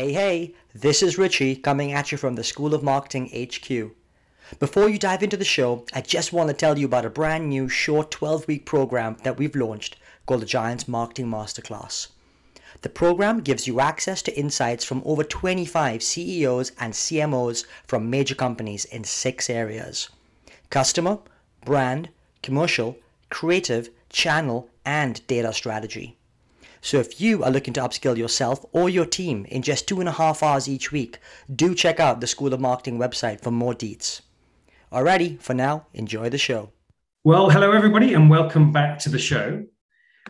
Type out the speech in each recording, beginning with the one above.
Hey, hey, this is Richie coming at you from the School of Marketing HQ. Before you dive into the show, I just want to tell you about a brand new short 12 week program that we've launched called the Giants Marketing Masterclass. The program gives you access to insights from over 25 CEOs and CMOs from major companies in six areas customer, brand, commercial, creative, channel, and data strategy. So if you are looking to upskill yourself or your team in just two and a half hours each week, do check out the School of Marketing website for more deets. Alrighty, for now, enjoy the show. Well, hello everybody, and welcome back to the show.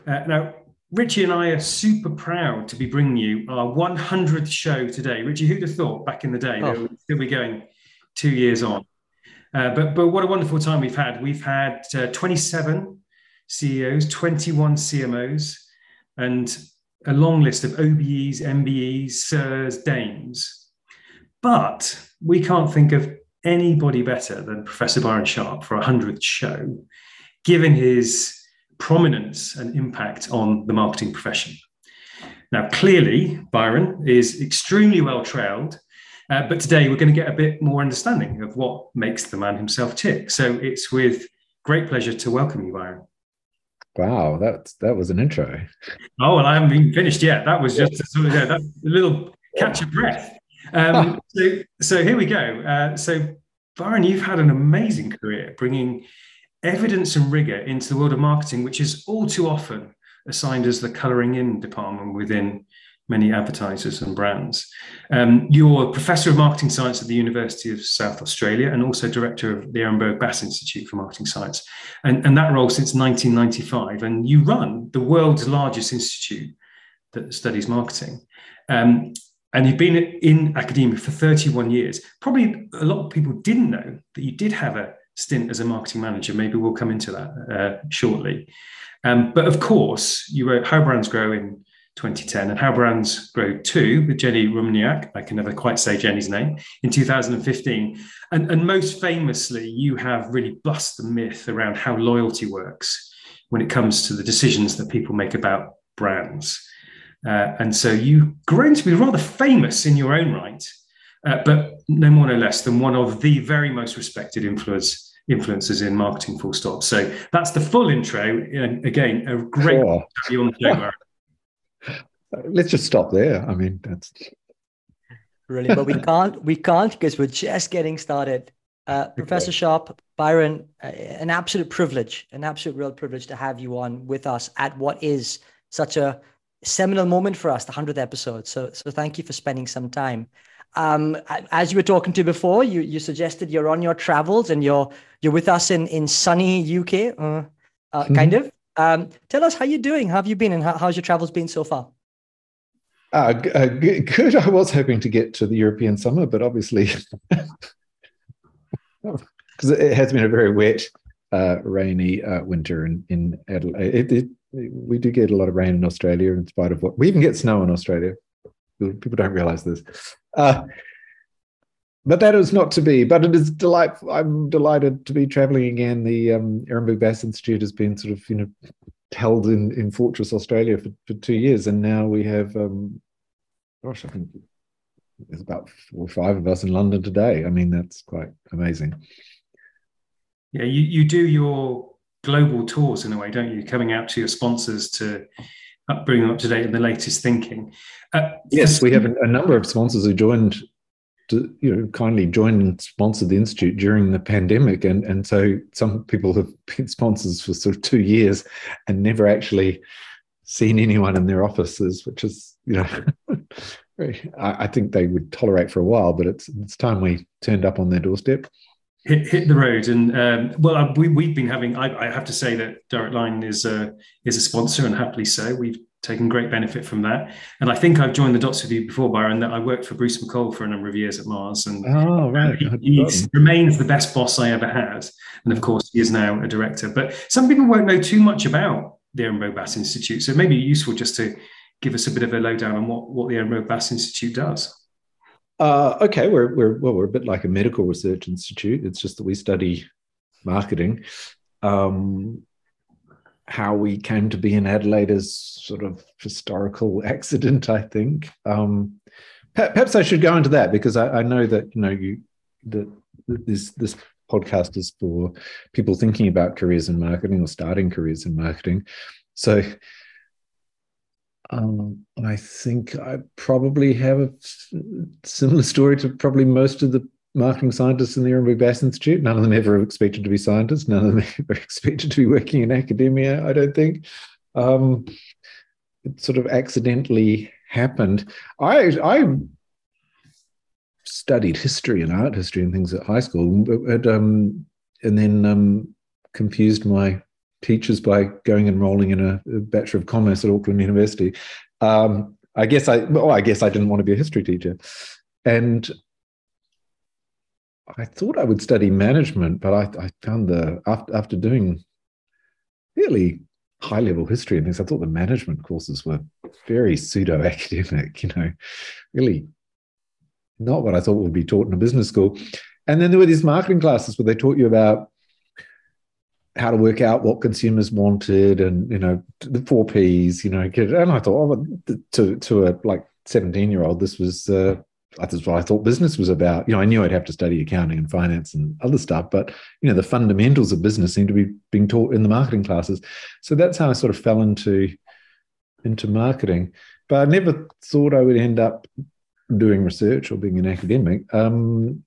Uh, now, Richie and I are super proud to be bringing you our 100th show today. Richie, who'd have thought back in the day oh. that we'd be going two years on? Uh, but but what a wonderful time we've had. We've had uh, 27 CEOs, 21 CMOs, and a long list of OBEs, MBEs, SIRs, DAMEs. But we can't think of anybody better than Professor Byron Sharp for a 100th show, given his prominence and impact on the marketing profession. Now, clearly, Byron is extremely well trailed, uh, but today we're going to get a bit more understanding of what makes the man himself tick. So it's with great pleasure to welcome you, Byron. Wow, that that was an intro. Oh, well, I haven't even finished yet. That was just a, sort of, that, a little catch of breath. Um, so, so here we go. Uh, so, Byron, you've had an amazing career bringing evidence and rigor into the world of marketing, which is all too often assigned as the colouring in department within many advertisers and brands. Um, you're professor of marketing science at the University of South Australia and also director of the Ehrenberg Bass Institute for Marketing Science, and, and that role since 1995. And you run the world's largest institute that studies marketing. Um, and you've been in academia for 31 years. Probably a lot of people didn't know that you did have a stint as a marketing manager. Maybe we'll come into that uh, shortly. Um, but of course, you wrote How Brands Grow in 2010, and How Brands Grow 2 with Jenny Romaniuk. I can never quite say Jenny's name, in 2015. And, and most famously, you have really bust the myth around how loyalty works when it comes to the decisions that people make about brands. Uh, and so you've grown to be rather famous in your own right, uh, but no more, no less than one of the very most respected influence, influencers in marketing, full stop. So that's the full intro. And again, a great sure. to be on the show, let's just stop there. I mean, that's really, but we can't, we can't because we're just getting started. Uh, Professor Sharp, Byron, uh, an absolute privilege, an absolute real privilege to have you on with us at what is such a seminal moment for us, the hundredth episode. So, so thank you for spending some time. Um, as you were talking to before, you you suggested you're on your travels and you're you're with us in in sunny UK, uh, uh, mm-hmm. kind of. Um, tell us how you're doing. How have you been, and how, how's your travels been so far? Uh, uh, good. I was hoping to get to the European summer, but obviously, because it has been a very wet, uh, rainy uh, winter in, in Adelaide. It, it, we do get a lot of rain in Australia, in spite of what we even get snow in Australia. People don't realize this. Uh, but that is not to be. But it is delightful. I'm delighted to be traveling again. The um, Ehrenberg Bass Institute has been sort of, you know, held in, in Fortress, Australia for, for two years. And now we have, um, gosh, I think there's about four or five of us in London today. I mean, that's quite amazing. Yeah, you, you do your global tours in a way, don't you? Coming out to your sponsors to bring them up to date in the latest thinking. Uh, yes, we have a, a, number of sponsors who joined to you know kindly joined and sponsored the institute during the pandemic. And and so some people have been sponsors for sort of two years and never actually seen anyone in their offices which is you know I, I think they would tolerate for a while but it's it's time we turned up on their doorstep. Hit, hit the road. And um, well uh, we, we've been having I, I, have to say that direct line is a is a sponsor and happily so. We've taken great benefit from that. And I think I've joined the dots with you before, Byron, that I worked for Bruce McColl for a number of years at Mars. And oh, right. he, he remains the best boss I ever had. And of course, he is now a director. But some people won't know too much about the Ehrenberg Bass Institute. So it may be useful just to give us a bit of a lowdown on what, what the Ehrenberg Bass Institute does. Uh, okay, we're, we're well, we're a bit like a medical research institute. It's just that we study marketing. Um, how we came to be in Adelaide is sort of historical accident, I think. Um, Perhaps I should go into that because I, I know that you know you that this this podcast is for people thinking about careers in marketing or starting careers in marketing. So um, I think I probably have a similar story to probably most of the marketing scientists in the Ehrenberg Bass Institute. None of them ever expected to be scientists. None of them ever expected to be working in academia, I don't think. Um, it sort of accidentally happened. I, I studied history and art history and things at high school, but, um, and then um, confused my teachers by going and enrolling in a, a Bachelor of Commerce at Auckland University. Um, I guess I, well, I guess I didn't want to be a history teacher, and I thought I would study management, but I, I found the after after doing really high level history and things, I thought the management courses were very pseudo academic. You know, really not what I thought would be taught in a business school. And then there were these marketing classes where they taught you about how to work out what consumers wanted and you know the four P's, you know. And I thought, oh, to to a like seventeen year old, this was uh, that's what I thought business was about. You know, I knew I'd have to study accounting and finance and other stuff, but you know, the fundamentals of business seem to be being taught in the marketing classes. So that's how I sort of fell into into marketing. But I never thought I would end up doing research or being an academic. Um,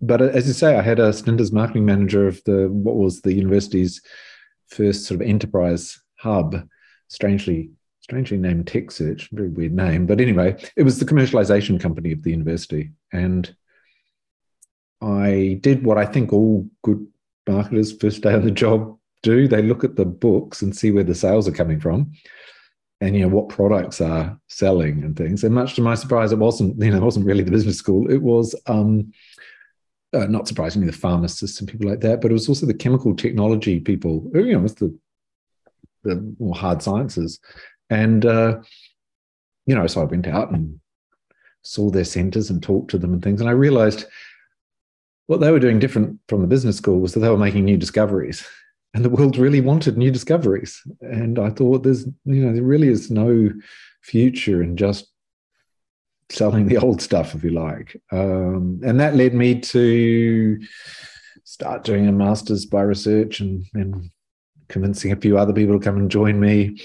but as you say, I had a stint as marketing manager of the what was the university's first sort of enterprise hub. Strangely, strangely named Tech Search, very weird name. But anyway, it was the commercialization company of the university, and I did what I think all good marketers first day on the job do. They look at the books and see where the sales are coming from and you know what products are selling and things. And much to my surprise, it wasn't you know it wasn't really the business school. It was um, uh, not surprisingly the pharmacists and people like that, but it was also the chemical technology people. You know, it's the the more hard sciences, and uh, you know, so I went out and saw their centers and talked to them and things, and I realized what they were doing different from the business school was that they were making new discoveries and the world really wanted new discoveries. And I thought there's, you know, there really is no future in just selling the old stuff, if you like. Um, and that led me to start doing a master's by research and, and convincing a few other people to come and join me.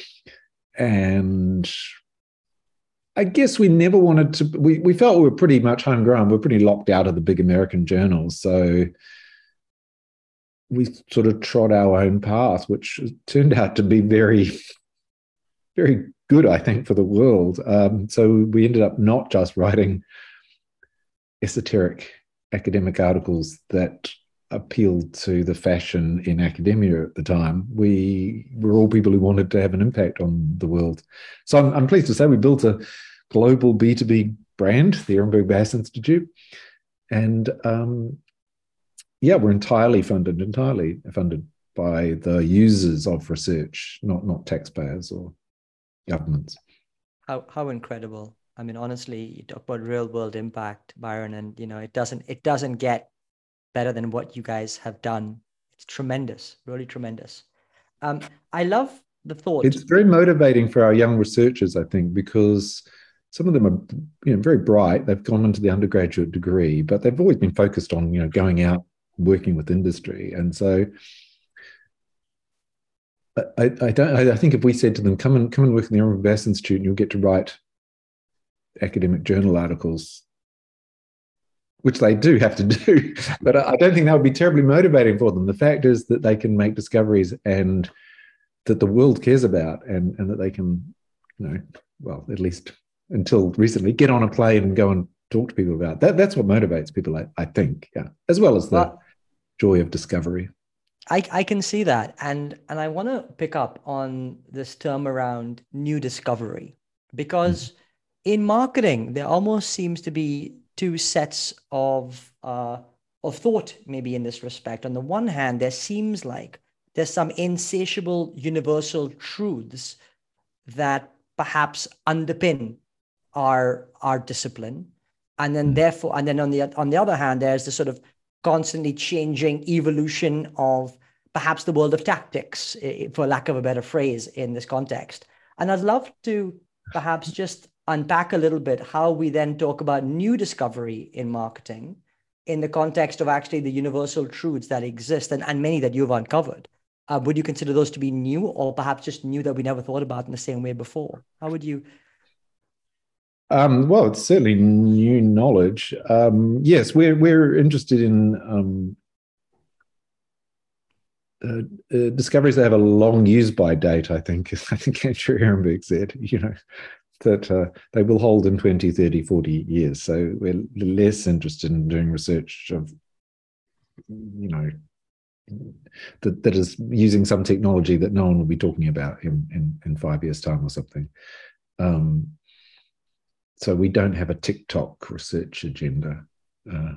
And I guess we never wanted to, we, we felt we were pretty much homegrown. We we're pretty locked out of the big American journals. So we sort of trod our own path, which turned out to be very, very good, I think, for the world. Um, so we ended up not just writing esoteric academic articles that appealed to the fashion in academia at the time. We were all people who wanted to have an impact on the world. So I'm, I'm pleased to say we built a global B2B brand, the Ehrenberg Bass Institute. And um, yeah, we're entirely funded, entirely funded by the users of research, not not taxpayers or governments. How how incredible! I mean, honestly, you talk about real world impact, Byron, and you know it doesn't it doesn't get better than what you guys have done. It's tremendous, really tremendous. Um, I love the thought. It's very motivating for our young researchers, I think, because some of them are you know very bright. They've gone into the undergraduate degree, but they've always been focused on you know going out working with industry. And so I, I don't I think if we said to them, come and come and work in the Ehrenberg Bass Institute and you'll get to write academic journal articles, which they do have to do, but I don't think that would be terribly motivating for them. The fact is that they can make discoveries and that the world cares about and, and that they can, you know, well, at least until recently, get on a plane and go and talk to people about that. That's what motivates people, I, I think, yeah, as well as the well, joy of discovery. I, I can see that. And and I want to pick up on this term around new discovery because mm. in marketing, there almost seems to be two sets of uh, of thought, maybe in this respect. On the one hand, there seems like there's some insatiable universal truths that perhaps underpin our our discipline and then mm. therefore and then on the on the other hand there's the sort of constantly changing evolution of perhaps the world of tactics, for lack of a better phrase, in this context. And I'd love to perhaps just unpack a little bit how we then talk about new discovery in marketing in the context of actually the universal truths that exist and, and many that you've uncovered. Uh, would you consider those to be new or perhaps just new that we never thought about in the same way before? How would you? Um, well, it's certainly new knowledge. Um, yes, we're we're interested in um, uh, uh, discoveries that have a long use by date. I think I think Andrew Ehrenberg said, you know, that uh, they will hold in 20, 30, 40 years. So we're less interested in doing research of, you know, that, that is using some technology that no one will be talking about in, in, in five years' time or something. Um, so we don't have a TikTok research agenda. Uh,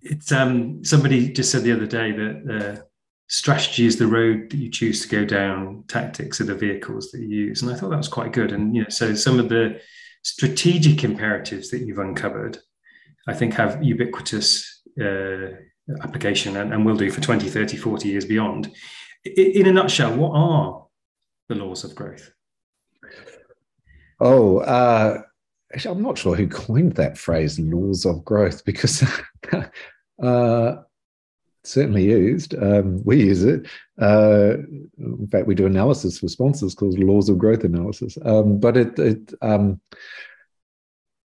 it's um, somebody just said the other day that uh, strategy is the road that you choose to go down. Tactics are the vehicles that you use, and I thought that was quite good. And you know, so some of the strategic imperatives that you've uncovered, I think, have ubiquitous uh, application and, and will do for 20, 30, 40 years beyond. In a nutshell, what are the laws of growth? Oh, uh, actually, I'm not sure who coined that phrase, laws of growth, because uh, certainly used. Um, we use it. Uh, in fact, we do analysis for sponsors called laws of growth analysis. Um, but it it um,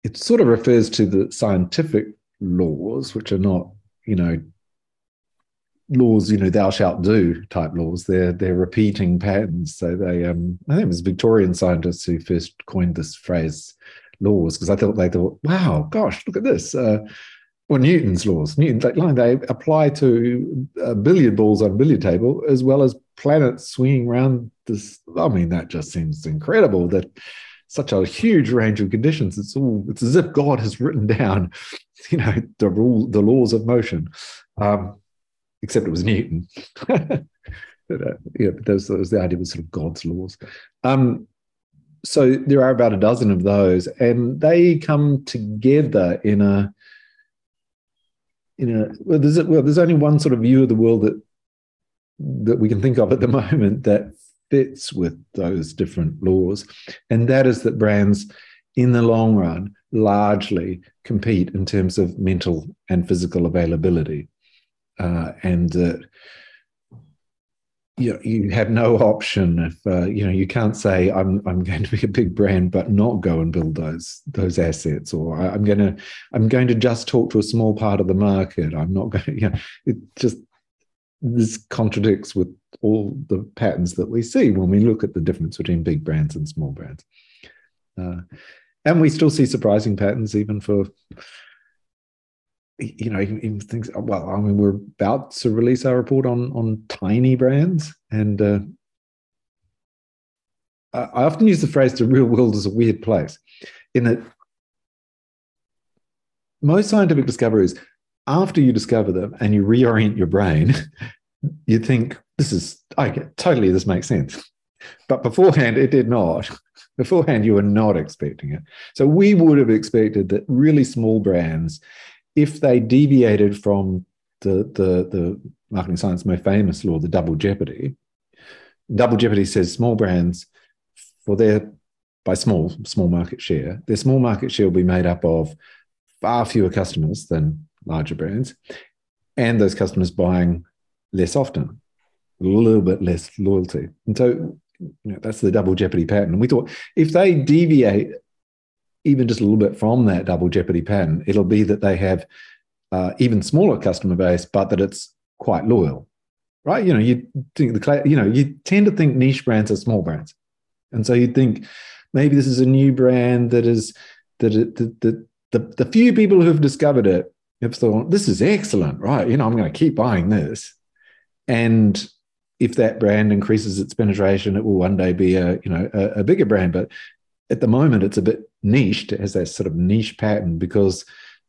it sort of refers to the scientific laws, which are not, you know, laws, you know, thou shalt do type laws. They're they're repeating patterns. So they, um, I think it was Victorian scientists who first coined this phrase laws because I thought they thought, wow, gosh, look at this. Uh, well, Newton's laws, Newton's like they apply to uh, billiard balls on a billiard table as well as planets swinging around this. I mean, that just seems incredible that such a huge range of conditions. It's all it's as if God has written down, you know, the rule, the laws of motion. Um, except it was Newton. but, uh, yeah, but those, was the idea was sort of God's laws. Um, so there are about a dozen of those, and they come together in a in know, well. There's well, there's only one sort of view of the world that that we can think of at the moment that fits with those different laws, and that is that brands, in the long run, largely compete in terms of mental and physical availability uh, and that you you have no option if uh, you know you can't say I'm I'm going to be a big brand but not go and build those those assets or I'm going to I'm going to just talk to a small part of the market. I'm not going to you know it just this contradicts with all the patterns that we see when we look at the difference between big brands and small brands. Uh, and we still see surprising patterns even for you know, even things. Well, I mean, we're about to release our report on on tiny brands, and uh, I often use the phrase "the real world is a weird place," in that most scientific discoveries, after you discover them and you reorient your brain, you think this is okay, totally this makes sense. But beforehand, it did not. Beforehand, you were not expecting it. So we would have expected that really small brands if they deviated from the, the, the marketing science most famous law, the double jeopardy, double jeopardy says small brands for their by small small market share, their small market share will be made up of far fewer customers than larger brands, and those customers buying less often, a little bit less loyalty. And so you know, that's the double jeopardy pattern. And we thought if they deviate even just a little bit from that double jeopardy pattern, it'll be that they have uh, even smaller customer base, but that it's quite loyal, right? You know, you think the you know you tend to think niche brands are small brands, and so you think maybe this is a new brand that is that that, that the the few people who have discovered it have thought this is excellent, right? You know, I'm going to keep buying this, and if that brand increases its penetration, it will one day be a you know a, a bigger brand. But at the moment, it's a bit niched, it has that sort of niche pattern because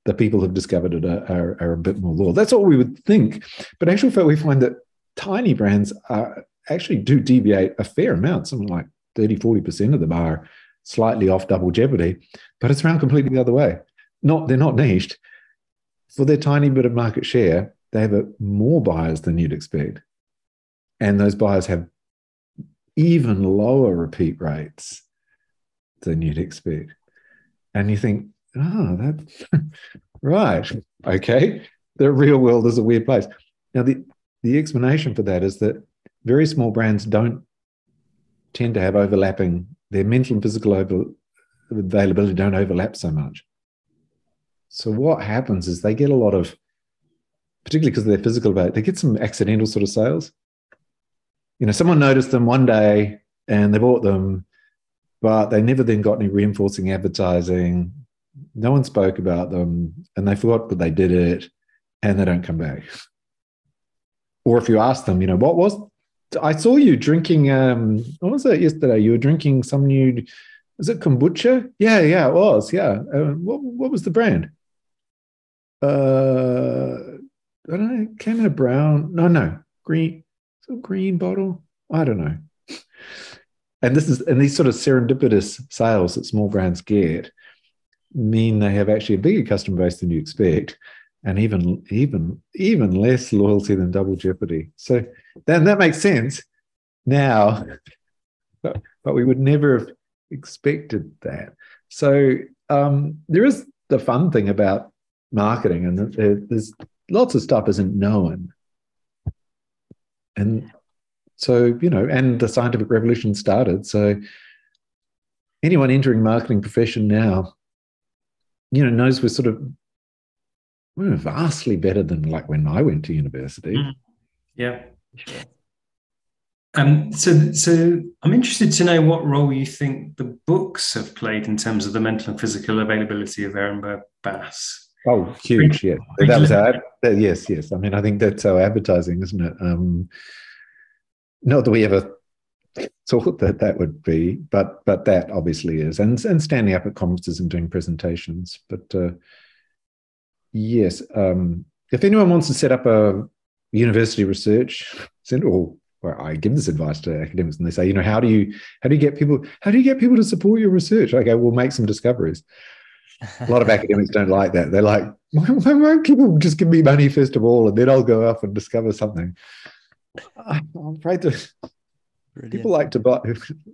the people who've discovered it are, are, are a bit more loyal. That's what we would think. But actually, we find that tiny brands are, actually do deviate a fair amount, something like 30, 40% of them are slightly off double jeopardy, but it's around completely the other way. Not They're not niched. For their tiny bit of market share, they have more buyers than you'd expect. And those buyers have even lower repeat rates than you'd expect. And you think, oh, that right. Okay. The real world is a weird place. Now, the, the explanation for that is that very small brands don't tend to have overlapping, their mental and physical over, availability don't overlap so much. So what happens is they get a lot of, particularly because of their physical they get some accidental sort of sales. You know, someone noticed them one day and they bought them, but they never then got any reinforcing advertising. No one spoke about them and they forgot that they did it and they don't come back. Or if you ask them, you know, what was I saw you drinking. Um, what was it yesterday? You were drinking some new. Was it kombucha? Yeah, yeah, it was. Yeah. Uh, what what was the brand? Uh, I don't know. Came in a brown. No, no, green. So green bottle. I don't know. And this is and these sort of serendipitous sales that small brands get mean they have actually a bigger customer base than you expect and even even even less loyalty than double jeopardy. So then that makes sense now but, but we would never have expected that. So um, there is the fun thing about marketing and there's lots of stuff isn't known. And so you know and the scientific revolution started so anyone entering marketing profession now you know knows we're sort of we're vastly better than like when I went to university. Mm. Yeah. Um, so, so I'm interested to know what role you think the books have played in terms of the mental and physical availability of Ehrenberg Bass. Oh, huge! Yeah, that was our, yes, yes. I mean, I think that's our advertising, isn't it? Um, not that we ever thought that that would be, but but that obviously is, and and standing up at conferences and doing presentations. But uh, Yes. Um, if anyone wants to set up a university research center, or, or I give this advice to academics, and they say, you know, how do you how do you get people how do you get people to support your research? Okay, we'll make some discoveries. A lot of academics don't like that. They're like, why, why won't people just give me money first of all, and then I'll go off and discover something? I'm afraid to. Brilliant. People like to buy,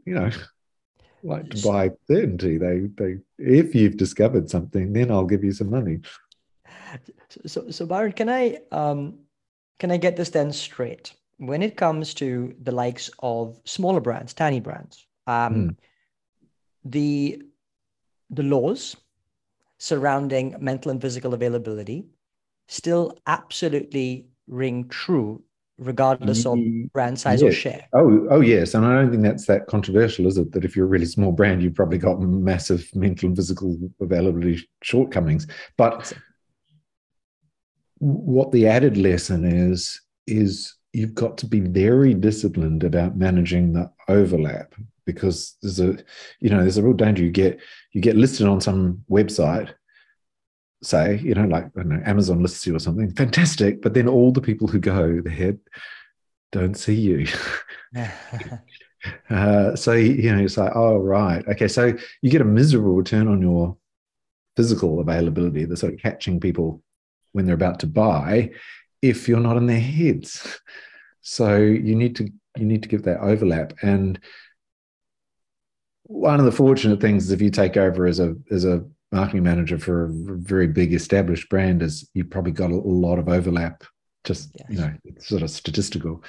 you know, like to buy certainty. They, they, if you've discovered something, then I'll give you some money. So, so Byron, can I um, can I get this then straight? When it comes to the likes of smaller brands, tiny brands, um, mm. the the laws surrounding mental and physical availability still absolutely ring true regardless of mm-hmm. brand size or share. Oh, oh yes, and I don't think that's that controversial, is it? That if you're a really small brand, you've probably got massive mental and physical availability shortcomings. But what the added lesson is is you've got to be very disciplined about managing the overlap because there's a you know there's a real danger you get you get listed on some website say you know like know, amazon lists you or something fantastic but then all the people who go there don't see you uh, so you know it's like oh right okay so you get a miserable return on your physical availability the sort of catching people when they're about to buy if you're not in their heads. So you need to you need to give that overlap. And one of the fortunate things is if you take over as a as a marketing manager for a very big established brand is you've probably got a, lot of overlap. Just yes. you know, it's sort of statistical.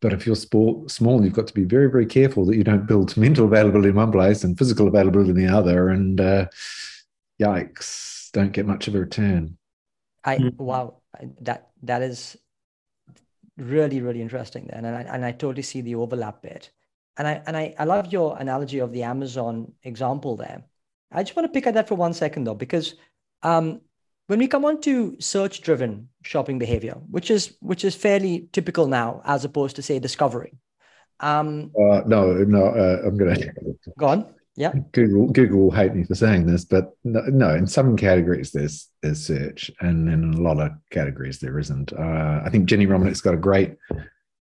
But if you're small, small, you've got to be very, very careful that you don't build mental availability in one place and physical availability in the other. And uh, yikes, don't get much of a return. I mm-hmm. wow, that that is really really interesting. Then, and I and I totally see the overlap bit. And I and I, I love your analogy of the Amazon example there. I just want to pick at that for one second though, because um, when we come on to search driven shopping behavior, which is which is fairly typical now, as opposed to say discovery. Um, uh, no, no, uh, I'm gonna go on. Yeah. Google Google will hate me for saying this, but no, no, in some categories there's there's search, and in a lot of categories there isn't. Uh, I think Jenny Romaniuk's got a great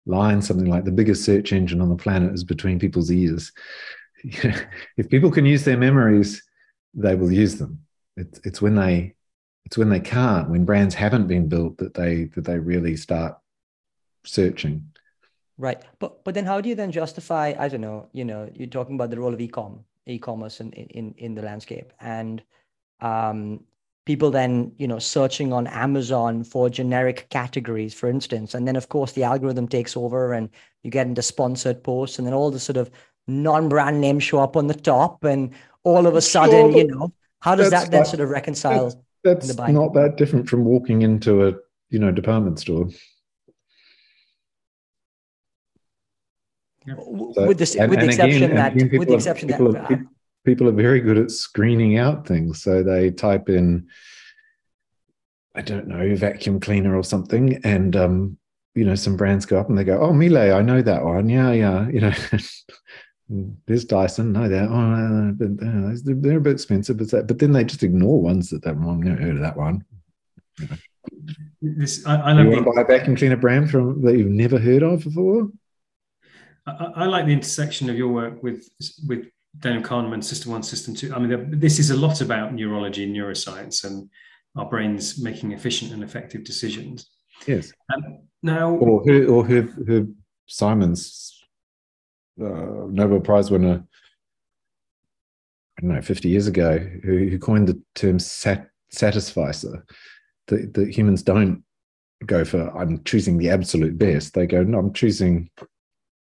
line, something like the biggest search engine on the planet is between people's ears. if people can use their memories, they will use them. It's it's when they it's when they can't, when brands haven't been built that they that they really start searching. Right. But but then how do you then justify, I don't know, you know, you're talking about the role of e-com e-commerce in in in the landscape, and um, people then you know searching on Amazon for generic categories, for instance, and then of course the algorithm takes over, and you get into sponsored posts, and then all the sort of non-brand names show up on the top, and all of a sudden, sure, you know, how does that then like, sort of reconcile? That's, that's not that different from walking into a you know department store. So, with, this, and, with the exception again, that, with the exception are, that, are, people are very good at screening out things. So they type in, I don't know, vacuum cleaner or something, and um, you know, some brands go up and they go, "Oh, Miele, I know that one. Yeah, yeah." You know, there's Dyson, know that. Oh, but, uh, they're a bit expensive, but that, but then they just ignore ones that that one. Never heard of that one. You know. This I, I love. You want to buy a vacuum cleaner brand from that you've never heard of before? I, I, like the intersection of your work with with Daniel Kahneman, System One, System Two. I mean, this is a lot about neurology and neuroscience and our brains making efficient and effective decisions. Yes. Um, now, or who, or who, who Simon's uh, Nobel Prize winner, I don't know, 50 years ago, who, who coined the term sat, satisficer. That, humans don't go for, I'm choosing the absolute best. They go, no, I'm choosing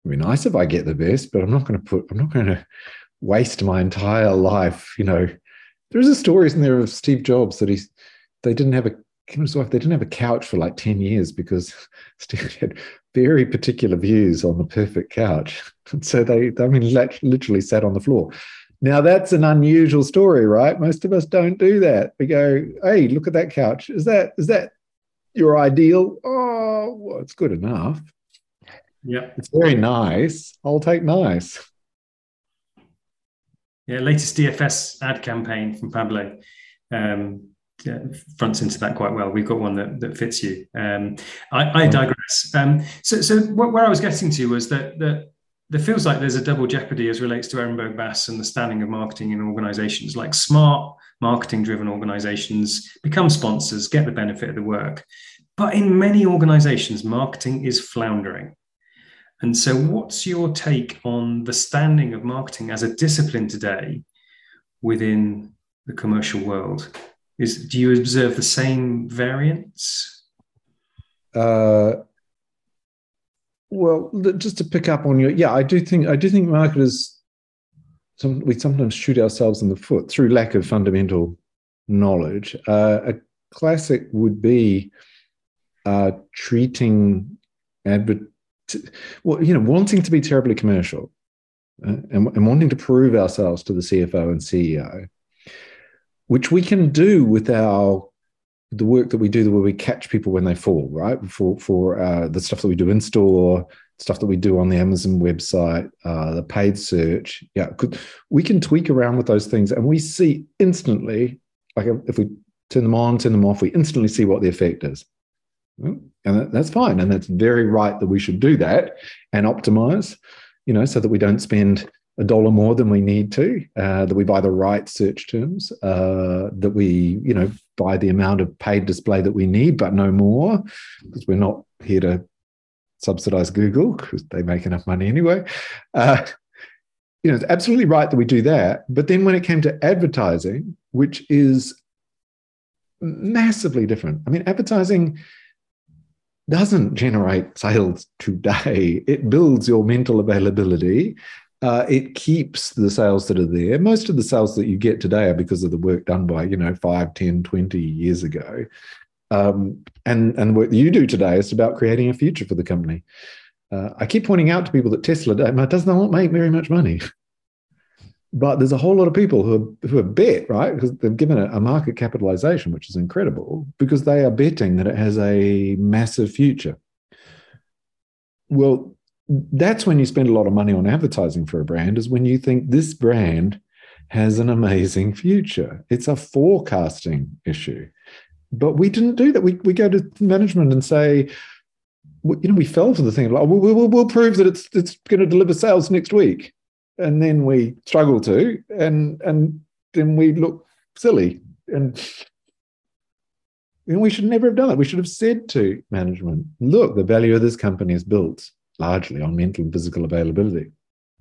It'd be nice if I get the best, but I'm not going to put, I'm not going to waste my entire life. You know, there's a story, isn't there, of Steve Jobs that he's, they didn't have a, him and his wife, they didn't have a couch for like 10 years because Steve had very particular views on the perfect couch. And so they, I mean, literally sat on the floor. Now that's an unusual story, right? Most of us don't do that. We go, "Hey, look at that couch. Is that is that your ideal? Oh, well, it's good enough." Yeah. It's very nice. I'll take nice. Yeah, latest DFS ad campaign from Pablo um, yeah, fronts into that quite well. We've got one that, that fits you. Um, I, I, mm. digress. Um, so, so where I was getting to was that that there feels like there's a double jeopardy as relates to Ehrenberg Bass and the standing of marketing in organizations. Like smart marketing driven organizations become sponsors, get the benefit of the work. But in many organizations, marketing is floundering. And so, what's your take on the standing of marketing as a discipline today within the commercial world? Is do you observe the same variance? Uh, well, just to pick up on your, yeah, I do think I do think marketers. Some, we sometimes shoot ourselves in the foot through lack of fundamental knowledge. Uh, a classic would be uh, treating advert well, you know, wanting to be terribly commercial uh, and, and wanting to prove ourselves to the CFO and CEO, which we can do with our the work that we do where we catch people when they fall, right? For for uh, the stuff that we do in store, stuff that we do on the Amazon website, uh, the paid search. Yeah, we can tweak around with those things, and we see instantly, like if we turn them on, turn them off, we instantly see what the effect is. And that's fine. And that's very right that we should do that and optimize, you know, so that we don't spend a dollar more than we need to, uh, that we buy the right search terms, uh, that we, you know, buy the amount of paid display that we need, but no more, because we're not here to subsidize Google because they make enough money anyway. Uh, you know, it's absolutely right that we do that. But then when it came to advertising, which is massively different, I mean, advertising doesn't generate sales today. It builds your mental availability. Uh, it keeps the sales that are there. Most of the sales that you get today are because of the work done by, you know, 5, 10, 20 years ago. Um, and, and what you do today is about creating a future for the company. Uh, I keep pointing out to people that Tesla does not make very much money. But there's a whole lot of people who are, who are bet, right? Because they've given it a market capitalization, which is incredible, because they are betting that it has a massive future. Well, that's when you spend a lot of money on advertising for a brand, is when you think this brand has an amazing future. It's a forecasting issue. But we didn't do that. We, we go to management and say, you know, we fell for the thing like, we'll, we'll, we'll prove that it's, it's going to deliver sales next week and then we struggle to, and and then we look silly, and we should never have done it. We should have said to management, "Look, the value of this company is built largely on mental and physical availability,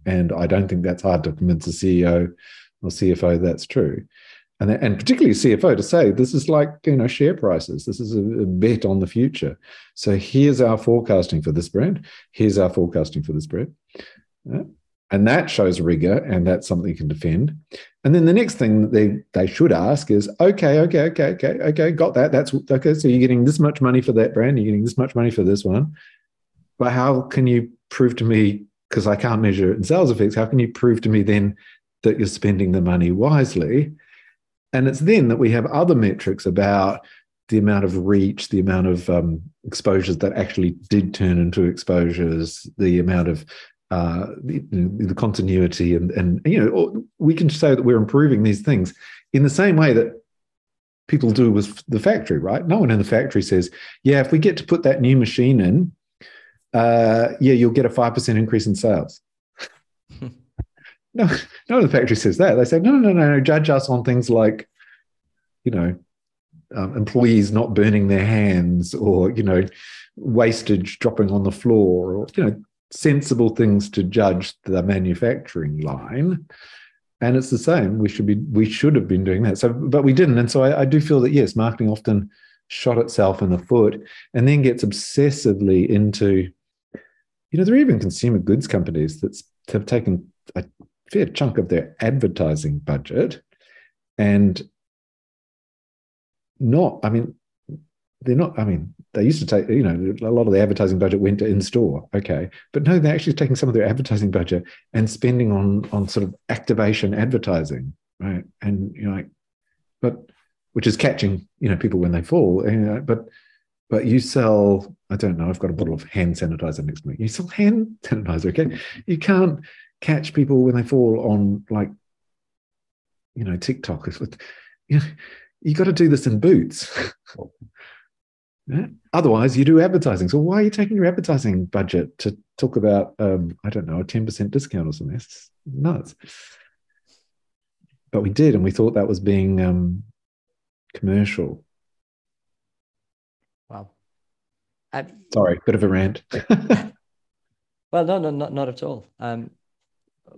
And I don't think that's hard to convince a CEO or CFO that's true. And, and particularly CFO to say this is like you know share prices. This is a, bet on the future. So here's our forecasting for this brand. Here's our forecasting for this brand. And that shows rigor, and that's something you can defend. And then the next thing they they should ask is, okay, okay, okay, okay, okay, got that. That's okay. So you're getting this much money for that brand. You're getting this much money for this one. But how can you prove to me because I can't measure it in sales effects? How can you prove to me then that you're spending the money wisely? And it's then that we have other metrics about the amount of reach, the amount of um, exposures that actually did turn into exposures, the amount of uh, the, the, continuity, and and you know we can say that we're improving these things in the same way that people do with the factory, right? No one in the factory says, "Yeah, if we get to put that new machine in, uh, yeah, you'll get a five percent increase in sales." No, no, the factory says that. They say, no, no, no, no, judge us on things like, you know, um, employees not burning their hands or, you know, wastage dropping on the floor or, you know, sensible things to judge the manufacturing line. And it's the same. We should be, we should have been doing that. So, but we didn't. And so I, I do feel that, yes, marketing often shot itself in the foot and then gets obsessively into, you know, there are even consumer goods companies that have taken a fair chunk of their advertising budget and not, I mean, they're not, I mean, they used to take, you know, a lot of the advertising budget went to in store. Okay. But no, they're actually taking some of their advertising budget and spending on on sort of activation advertising. Right. And you're like, but which is catching, you know, people when they fall. You know, but but you sell, I don't know, I've got a bottle of hand sanitizer next to me. You sell hand sanitizer, okay? You can't catch people when they fall on like you know TikTok. You know, you got to do this in boots. yeah? Otherwise, you do advertising. So why are you taking your advertising budget to talk about um, I don't know a ten percent discount or something? It's nuts. But we did, and we thought that was being um, commercial. Wow. I, Sorry, bit of a rant. well, no, no, not not at all. Um,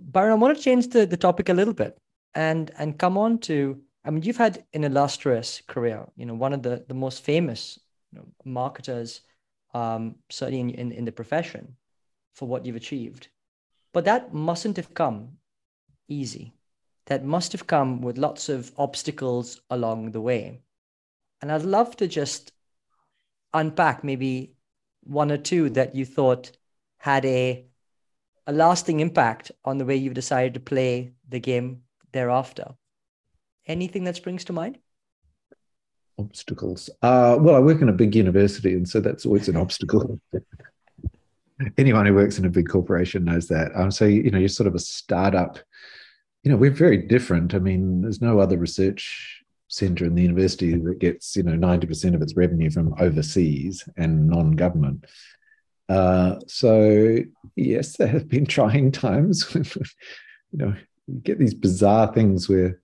Byron, I want to change the, the topic a little bit and and come on to I mean you've had an illustrious career, you know, one of the, the most famous you know, marketers um, certainly in, in, in the profession for what you've achieved. But that mustn't have come easy. That must have come with lots of obstacles along the way. And I'd love to just unpack maybe one or two that you thought had a a lasting impact on the way you've decided to play the game thereafter. Anything that springs to mind? Obstacles. Uh, well, I work in a big university, and so that's always an obstacle. Anyone who works in a big corporation knows that. Um, so you know, you're sort of a startup. You know, we're very different. I mean, there's no other research center in the university that gets you know 90% of its revenue from overseas and non-government uh, so yes, there have been trying times. you know, you get these bizarre things where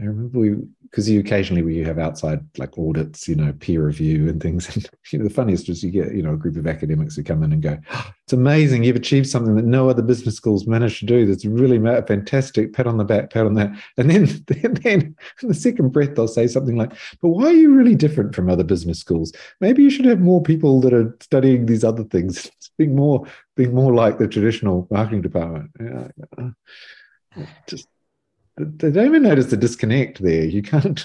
I remember we because you occasionally you have outside like audits, you know, peer review and things. And you know, the funniest is you get, you know, a group of academics who come in and go, oh, "It's amazing! You've achieved something that no other business schools managed to do. That's really fantastic. Pat on the back, pat on that." And then, then, then in the second breath, they'll say something like, "But why are you really different from other business schools? Maybe you should have more people that are studying these other things, being more, being more like the traditional marketing department." Yeah, uh, just they don't even notice the disconnect there. You can't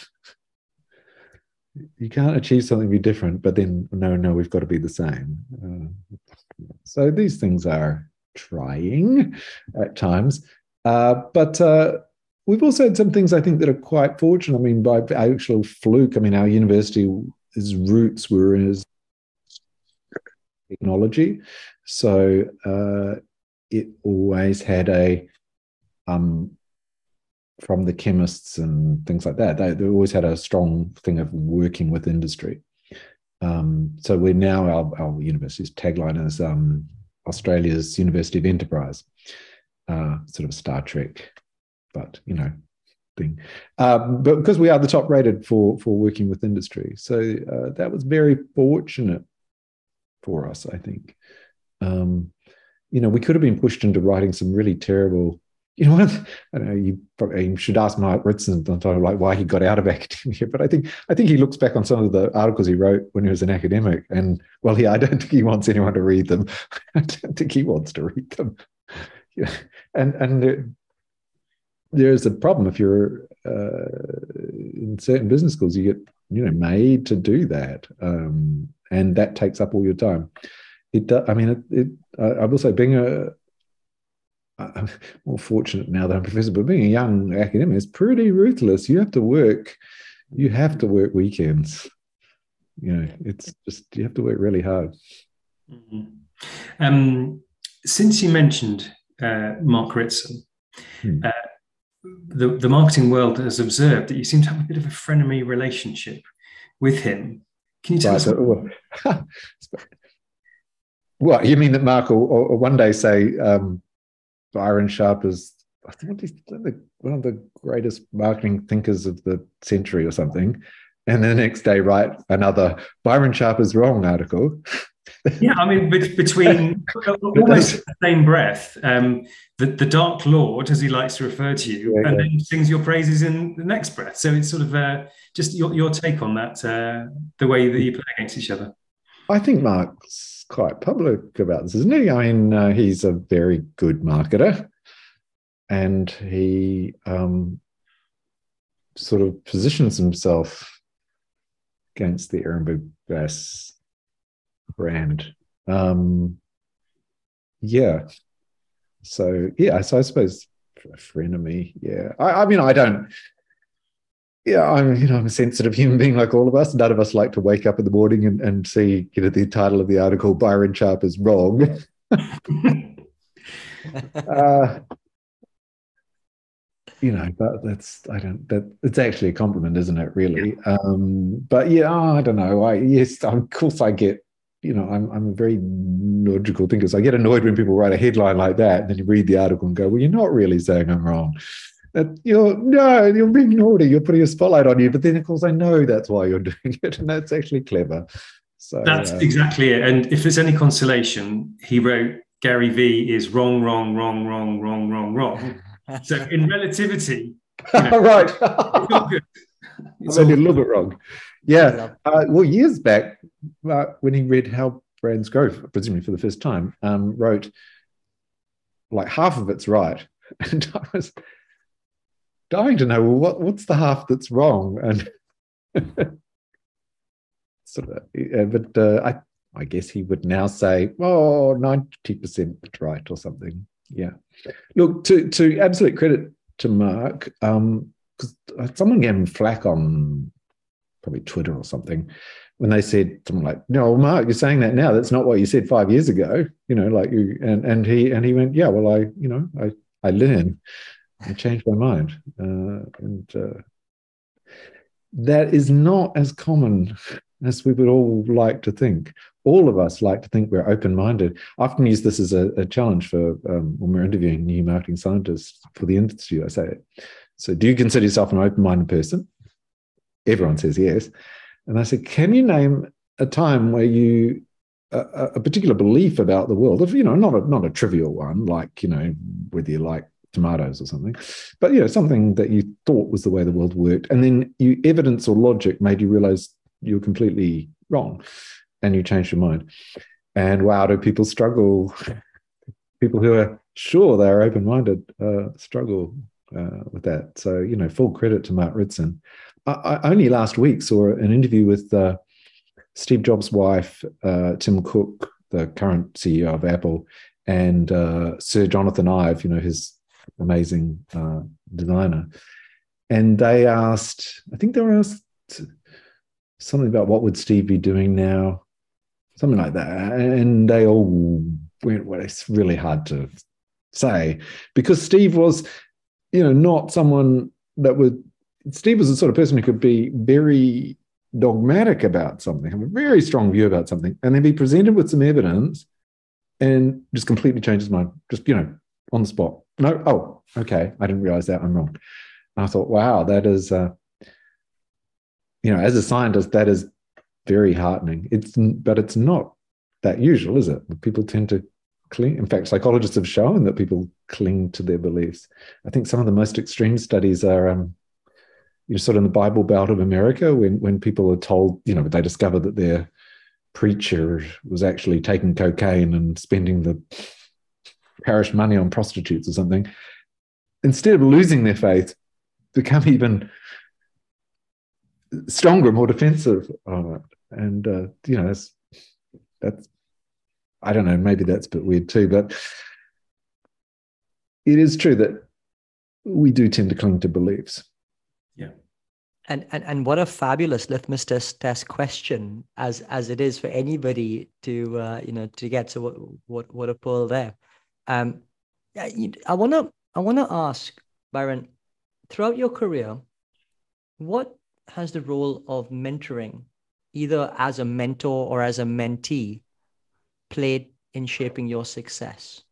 you can't achieve something be different, but then no, no, we've got to be the same. Uh, so these things are trying at times, uh, but uh, we've also had some things I think that are quite fortunate. I mean, by actual fluke. I mean, our university's roots were in technology, so uh, it always had a um, from the chemists and things like that. They, they always had a strong thing of working with industry. Um, so we're now our, our university's tagline is um, Australia's University of Enterprise, uh, sort of Star Trek, but you know, thing. Um, but because we are the top rated for for working with industry, so uh, that was very fortunate for us, I think. Um, you know, we could have been pushed into writing some really terrible. You know what? I know. You probably you should ask Mike Ritson of like why he got out of academia. But I think I think he looks back on some of the articles he wrote when he was an academic, and well, yeah, I don't think he wants anyone to read them. I don't think he wants to read them. Yeah. And and there, there's a problem if you're uh, in certain business schools, you get you know made to do that, um, and that takes up all your time. It, I mean, it, it I will say, being a I'm more fortunate now that I'm a professor, but being a young academic is pretty ruthless. You have to work, you have to work weekends. You know, it's just you have to work really hard. Mm-hmm. Um, since you mentioned uh, Mark Ritson, hmm. uh, the, the marketing world has observed that you seem to have a bit of a frenemy relationship with him. Can you tell right, us? So, well, you mean that Mark will, will one day say um, Byron Sharp is I think he's one of the greatest marketing thinkers of the century or something, and the next day write another Byron Sharp is wrong article. yeah, I mean, between almost the same breath, um, the, the Dark Lord, as he likes to refer to you, yeah, and yeah. then sings your praises in the next breath. So it's sort of uh, just your, your take on that, uh, the way that you play against each other. I think Mark's quite public about this, isn't he? I mean, uh, he's a very good marketer, and he um, sort of positions himself against the Ehrenberg Bass brand. Um, yeah. So yeah, so I suppose a frenemy. Yeah. I, I mean, I don't. Yeah, I'm you know I'm a sensitive human being like all of us. None of us like to wake up in the morning and, and see you know the title of the article Byron Sharp is wrong. uh, you know, but that's I don't that it's actually a compliment, isn't it? Really. Um, but yeah, I don't know. I yes, of course I get you know, I'm I'm a very logical thinker. So I get annoyed when people write a headline like that, and then you read the article and go, "Well, you're not really saying I'm wrong." That you're no, you're being naughty. You're putting a spotlight on you. But then, of course, I know that's why you're doing it, and that's actually clever. So that's uh, exactly it. And if there's any consolation, he wrote Gary V is wrong, wrong, wrong, wrong, wrong, wrong, wrong. so in relativity, you know, right, it's all good. It's I'm only a little bit wrong. Yeah. Uh, well, years back, uh, when he read How Brands Grow, presumably for the first time, um, wrote like half of it's right. And I was dying to know, well, what, what's the half that's wrong? And sort of, but uh, I, I guess he would now say, oh, 90% right or something. Yeah. Look, to, to absolute credit to Mark, um, because someone gave him flack on probably Twitter or something, when they said something like, "No, Mark, you're saying that now. That's not what you said five years ago." You know, like you and and he and he went, "Yeah, well, I you know I I learn, I changed my mind, uh, and uh, that is not as common as we would all like to think. All of us like to think we're open-minded. I often use this as a, a challenge for um, when we're interviewing new marketing scientists for the institute. I say, "So, do you consider yourself an open-minded person?" Everyone says yes. And I said, Can you name a time where you a, a particular belief about the world, you know, not a not a trivial one, like you know, whether you like tomatoes or something, but you know, something that you thought was the way the world worked, and then you evidence or logic made you realize you're completely wrong, and you changed your mind. And wow, do people struggle? People who are sure they are open-minded uh, struggle uh, with that. So you know, full credit to Mark Ritson. I, I only last week saw an interview with uh, Steve Jobs' wife, uh, Tim Cook, the current CEO of Apple, and uh, Sir Jonathan Ive, you know, his amazing uh, designer. And they asked, I think they were asked something about what would Steve be doing now, something like that. And they all went, well, it's really hard to say because Steve was, you know, not someone that would Steve was the sort of person who could be very dogmatic about something, have a very strong view about something, and then be presented with some evidence and just completely change his mind, just, you know, on the spot. No, oh, okay, I didn't realize that, I'm wrong. And I thought, wow, that is, uh, you know, as a scientist, that is very heartening. It's, but it's not that usual, is it? People tend to cling. In fact, psychologists have shown that people cling to their beliefs. I think some of the most extreme studies are, um, you know, sort of in the Bible Belt of America, when when people are told, you know, they discover that their preacher was actually taking cocaine and spending the parish money on prostitutes or something. Instead of losing their faith, become even stronger, more defensive of it. And uh, you know, that's that's I don't know, maybe that's a bit weird too, but it is true that we do tend to cling to beliefs. Yeah. And, and and what a fabulous litmus test question as as it is for anybody to uh, you know to get to what what what a pull there. Um, I want to I want to ask Byron, throughout your career, what has the role of mentoring, either as a mentor or as a mentee, played in shaping your success?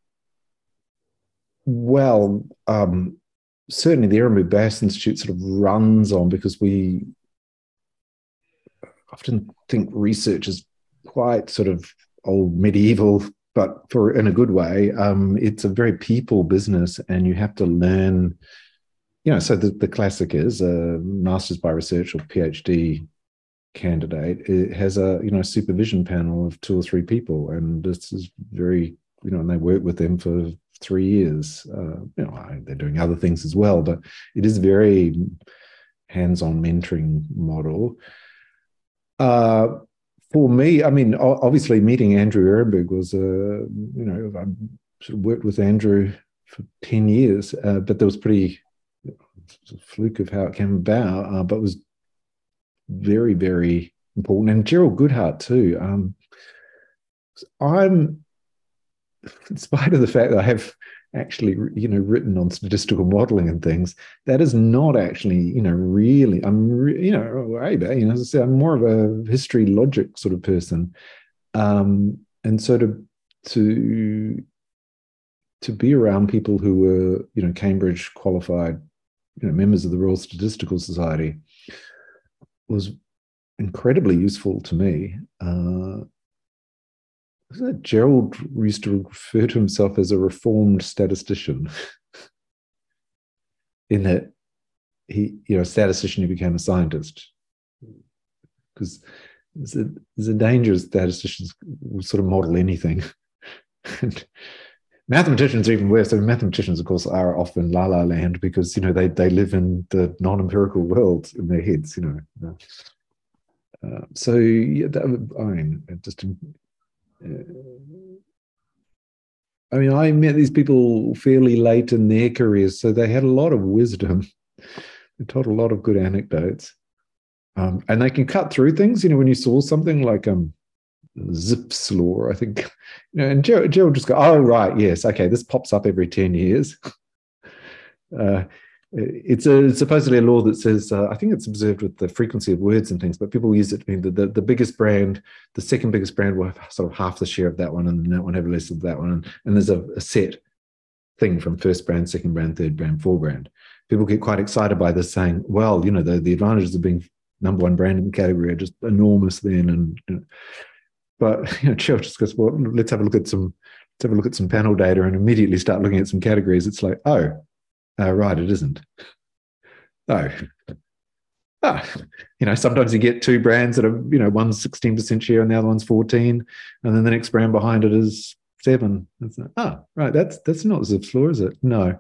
Well, um, certainly the Ehrenberg Bass Institute sort of runs on because we often think research is quite sort of old medieval, but for in a good way. Um, it's a very people business, and you have to learn. You know, so the, the classic is a master's by research or PhD candidate it has a you know supervision panel of two or three people and this is very you know and they work with them for three years uh, you know they're doing other things as well but it is a very hands-on mentoring model uh, for me i mean obviously meeting andrew ehrenberg was a you know i sort of worked with andrew for 10 years uh, but there was pretty fluke of how it came about uh, but was very, very important. And Gerald Goodhardt, too. Um, I'm, in spite of the fact that I have actually, you know, written on statistical modeling and things, that is not actually, you know, really, I'm, re- you know, you know, as I I'm more of a history logic sort of person. Um, and so to, to, to be around people who were, you know, Cambridge qualified, you know, members of the Royal Statistical Society, was incredibly useful to me. Uh, Gerald used to refer to himself as a reformed statistician, in that he, you know, statistician who became a scientist. Because there's a, there's a danger statisticians will sort of model anything. and mathematicians are even worse. I mean, mathematicians, of course, are often la la land because you know they they live in the non-empirical world in their heads. You know, uh, so yeah, that, I mean, just. Uh, I mean, I met these people fairly late in their careers, so they had a lot of wisdom. They told a lot of good anecdotes, um, and they can cut through things. You know, when you saw something like um, Zipf's law, I think. You know, and Gerald just go, oh, right, yes, okay, this pops up every 10 years. uh, it's a supposedly a law that says, uh, I think it's observed with the frequency of words and things, but people use it to mean the, the, the, biggest brand, the second biggest brand will have sort of half the share of that one, and then that one have less of that one. And, and there's a, a set thing from first brand, second brand, third brand, four brand. People get quite excited by this, saying, well, you know, the, the advantages of being number one brand in the category are just enormous then. And you know, but you know, Joe just goes, well, let's have a look at some let's have a look at some panel data and immediately start looking at some categories. It's like, oh, uh, right, it isn't. Oh. Ah, you know, sometimes you get two brands that are, you know, one's 16% share and the other one's 14, and then the next brand behind it is seven. It's like, oh, right, that's that's not Zipf's law, is it? No.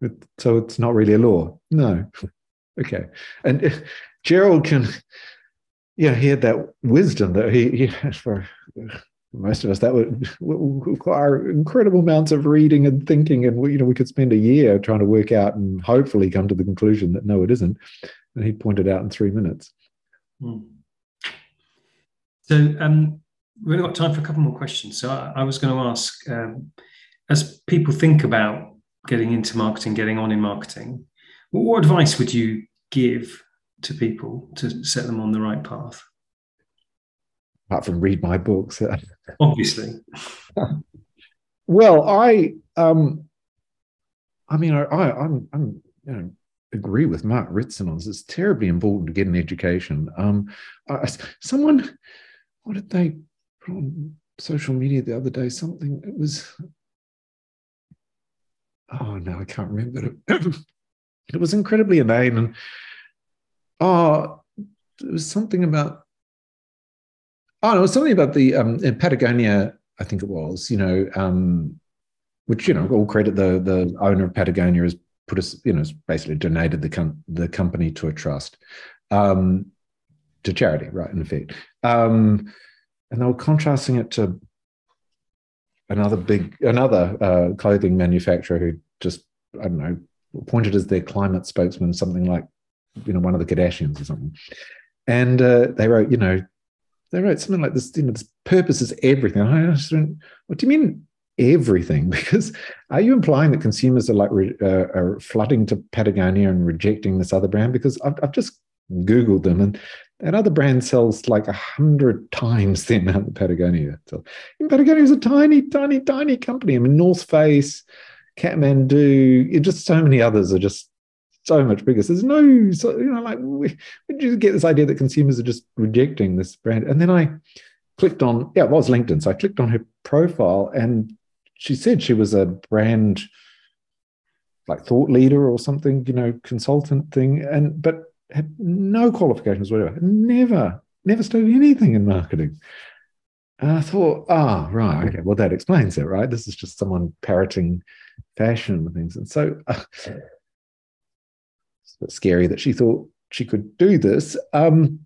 It, so it's not really a law. No. Okay. And Gerald can yeah, he had that wisdom that he, he for most of us that would, require incredible amounts of reading and thinking, and you know we could spend a year trying to work out and hopefully come to the conclusion that no, it isn't, and he pointed out in three minutes. Hmm. So um, we've only got time for a couple more questions. So I, I was going to ask, um, as people think about getting into marketing, getting on in marketing, what advice would you give to people to set them on the right path? Apart from read my books, obviously. well, I, um, I mean, I, I, I'm, I'm, you know, agree with Mark Ritson on this. It's terribly important to get an education. Um, I, someone, what did they? On social media the other day. Something it was. Oh no, I can't remember. it was incredibly inane, and oh, it was something about. Oh, no, it was something about the um, Patagonia. I think it was. You know, um, which you know, all credit the the owner of Patagonia has put us. You know, basically donated the com- the company to a trust. Um, to charity, right? In effect, um, and they were contrasting it to another big, another uh, clothing manufacturer who just I don't know appointed as their climate spokesman, something like you know one of the Kardashians or something, and uh, they wrote, you know, they wrote something like this. You know, this purpose is everything. I just. What do you mean? everything because are you implying that consumers are like uh, are flooding to Patagonia and rejecting this other brand because I've, I've just googled them and that other brand sells like a hundred times the amount that Patagonia sells. Patagonia is a tiny, tiny, tiny company. I mean, North Face, Kathmandu, just so many others are just so much bigger. So there's no, so, you know, like, we, did you get this idea that consumers are just rejecting this brand? And then I clicked on, yeah, it was LinkedIn. So I clicked on her profile and she said she was a brand like thought leader or something, you know, consultant thing. And, but had no qualifications whatever, never, never studied anything in marketing. And I thought, ah, oh, right, okay, well, that explains it, right? This is just someone parroting fashion and things. And so uh, it's a bit scary that she thought she could do this. Um,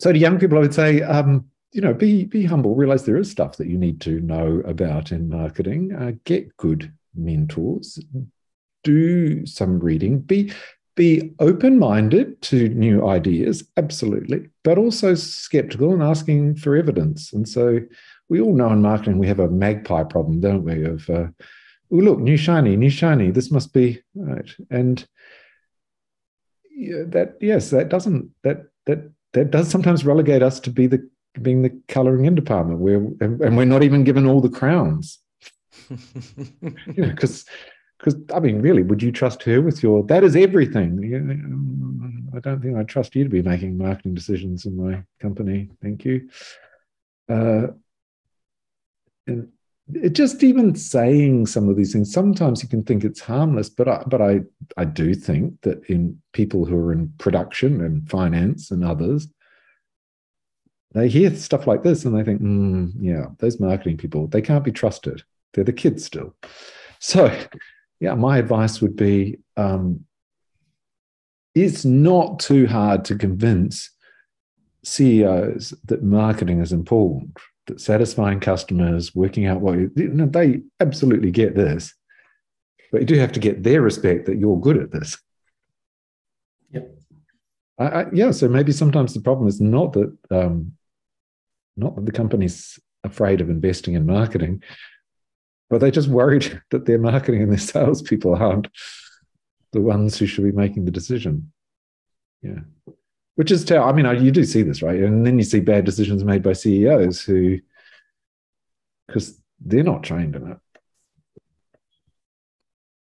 so to young people, I would say, um, you know, be be humble. Realize there is stuff that you need to know about in marketing. Uh, get good mentors. Do some reading. Be be open minded to new ideas, absolutely, but also skeptical and asking for evidence. And so we all know in marketing we have a magpie problem, don't we? Of, uh, oh, look, new shiny, new shiny, this must be right. And that, yes, that doesn't, that, that, that does sometimes relegate us to be the, being the coloring in department where, and, and we're not even given all the crowns. you know, because because I mean, really, would you trust her with your? That is everything. I don't think I trust you to be making marketing decisions in my company. Thank you. Uh, and just even saying some of these things. Sometimes you can think it's harmless, but I, but I I do think that in people who are in production and finance and others, they hear stuff like this and they think, mm, yeah, those marketing people, they can't be trusted. They're the kids still. So yeah, my advice would be um, it's not too hard to convince CEOs that marketing is important, that satisfying customers, working out what you, you know, they absolutely get this, but you do have to get their respect that you're good at this. Yep. I, I, yeah, so maybe sometimes the problem is not that um, not that the company's afraid of investing in marketing, but they're just worried that their marketing and their salespeople aren't the ones who should be making the decision. Yeah. Which is, ter- I mean, you do see this, right? And then you see bad decisions made by CEOs who, because they're not trained in it.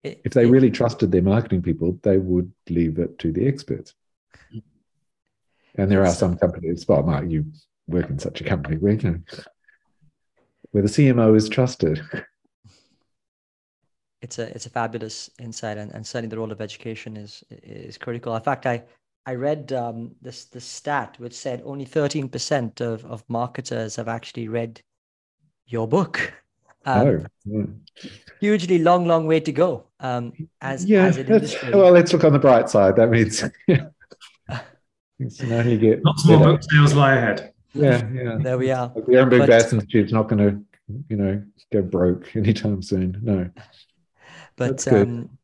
it if they it, really trusted their marketing people, they would leave it to the experts. And there are some companies, well, Mark, you work in such a company where, you know, where the CMO is trusted it's a it's a fabulous insight, and, and certainly the role of education is is critical. In fact, I I read um, this this stat which said only thirteen percent of of marketers have actually read your book. Um, oh, yeah. hugely long, long way to go. Um, as yeah, as an industry. well, let's look on the bright side. That means yeah. you know, you get lots more book sales lie ahead. Yeah, yeah. There we are. the Ehrenberg Bass Institute's not going to, you know, go broke anytime soon. No. But um,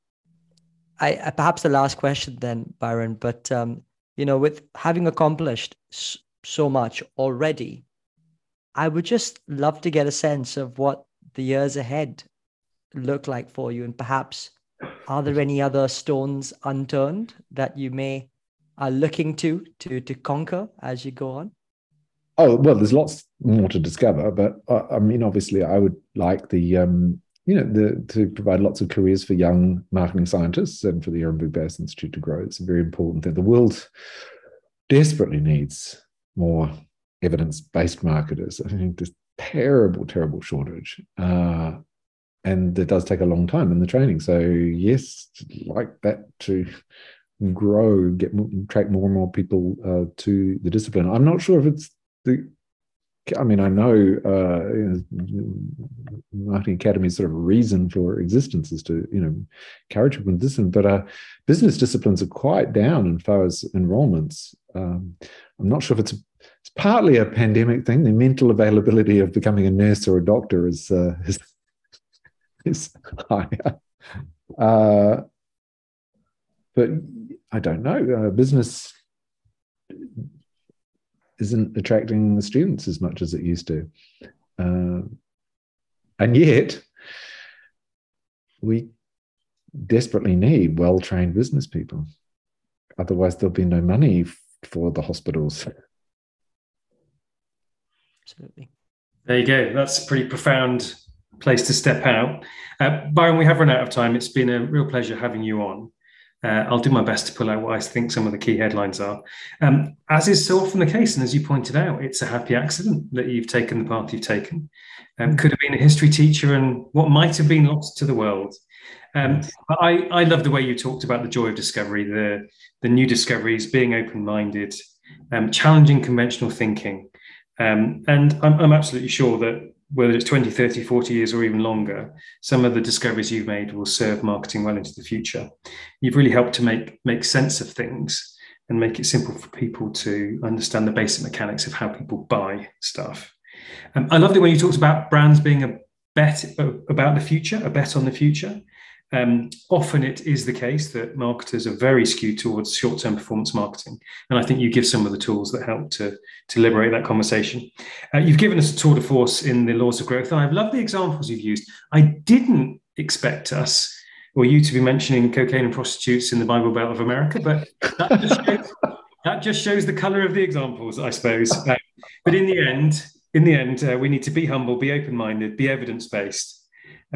I, perhaps the last question then, Byron. But um, you know, with having accomplished so much already, I would just love to get a sense of what the years ahead look like for you, and perhaps are there any other stones unturned that you may are looking to to to conquer as you go on? Oh well, there's lots more to discover, but uh, I mean, obviously, I would like the um, you know, the, to provide lots of careers for young marketing scientists and for the Ehrenberg Bass Institute to grow. It's very important thing. The world desperately needs more evidence-based marketers. I think this, terrible, terrible shortage. Uh, and it does take a long time in the training. So yes, like that to grow, get attract more and more people uh, to the discipline. I'm not sure if it's the. I mean, I know, uh, marketing academy sort of reason for existence is to you know encourage people in discipline, but uh, business disciplines are quite down as far as enrollments. Um, I'm not sure if it's it's partly a pandemic thing. The mental availability of becoming a nurse or a doctor is uh, is, is higher. Uh, but I don't know. Uh, business isn't attracting the students as much as it used to. Uh, and yet, we desperately need well trained business people. Otherwise, there'll be no money for the hospitals. Absolutely. There you go. That's a pretty profound place to step out. Uh, Byron, we have run out of time. It's been a real pleasure having you on. Uh, I'll do my best to pull out what I think some of the key headlines are. Um, as is so often the case, and as you pointed out, it's a happy accident that you've taken the path you've taken. Um, could have been a history teacher and what might have been lost to the world. Um, I, I love the way you talked about the joy of discovery, the, the new discoveries, being open minded, um, challenging conventional thinking. Um, and I'm, I'm absolutely sure that whether it's 20, 30, 40 years or even longer, some of the discoveries you've made will serve marketing well into the future. You've really helped to make, make sense of things and make it simple for people to understand the basic mechanics of how people buy stuff. Um, I loved it when you talked about brands being a bet about the future, a bet on the future. Um, often it is the case that marketers are very skewed towards short-term performance marketing, and I think you give some of the tools that help to to liberate that conversation. Uh, you've given us a tour de force in the laws of growth, and I've loved the examples you've used. I didn't expect us or you to be mentioning cocaine and prostitutes in the Bible Belt of America, but that just shows, that just shows the color of the examples, I suppose. Uh, but in the end, in the end, uh, we need to be humble, be open-minded, be evidence-based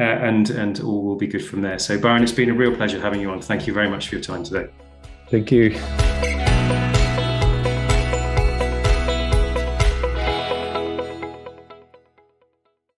uh, and and all will be good from there. So, Byron, it's been a real pleasure having you on. Thank you very much for your time today. Thank you.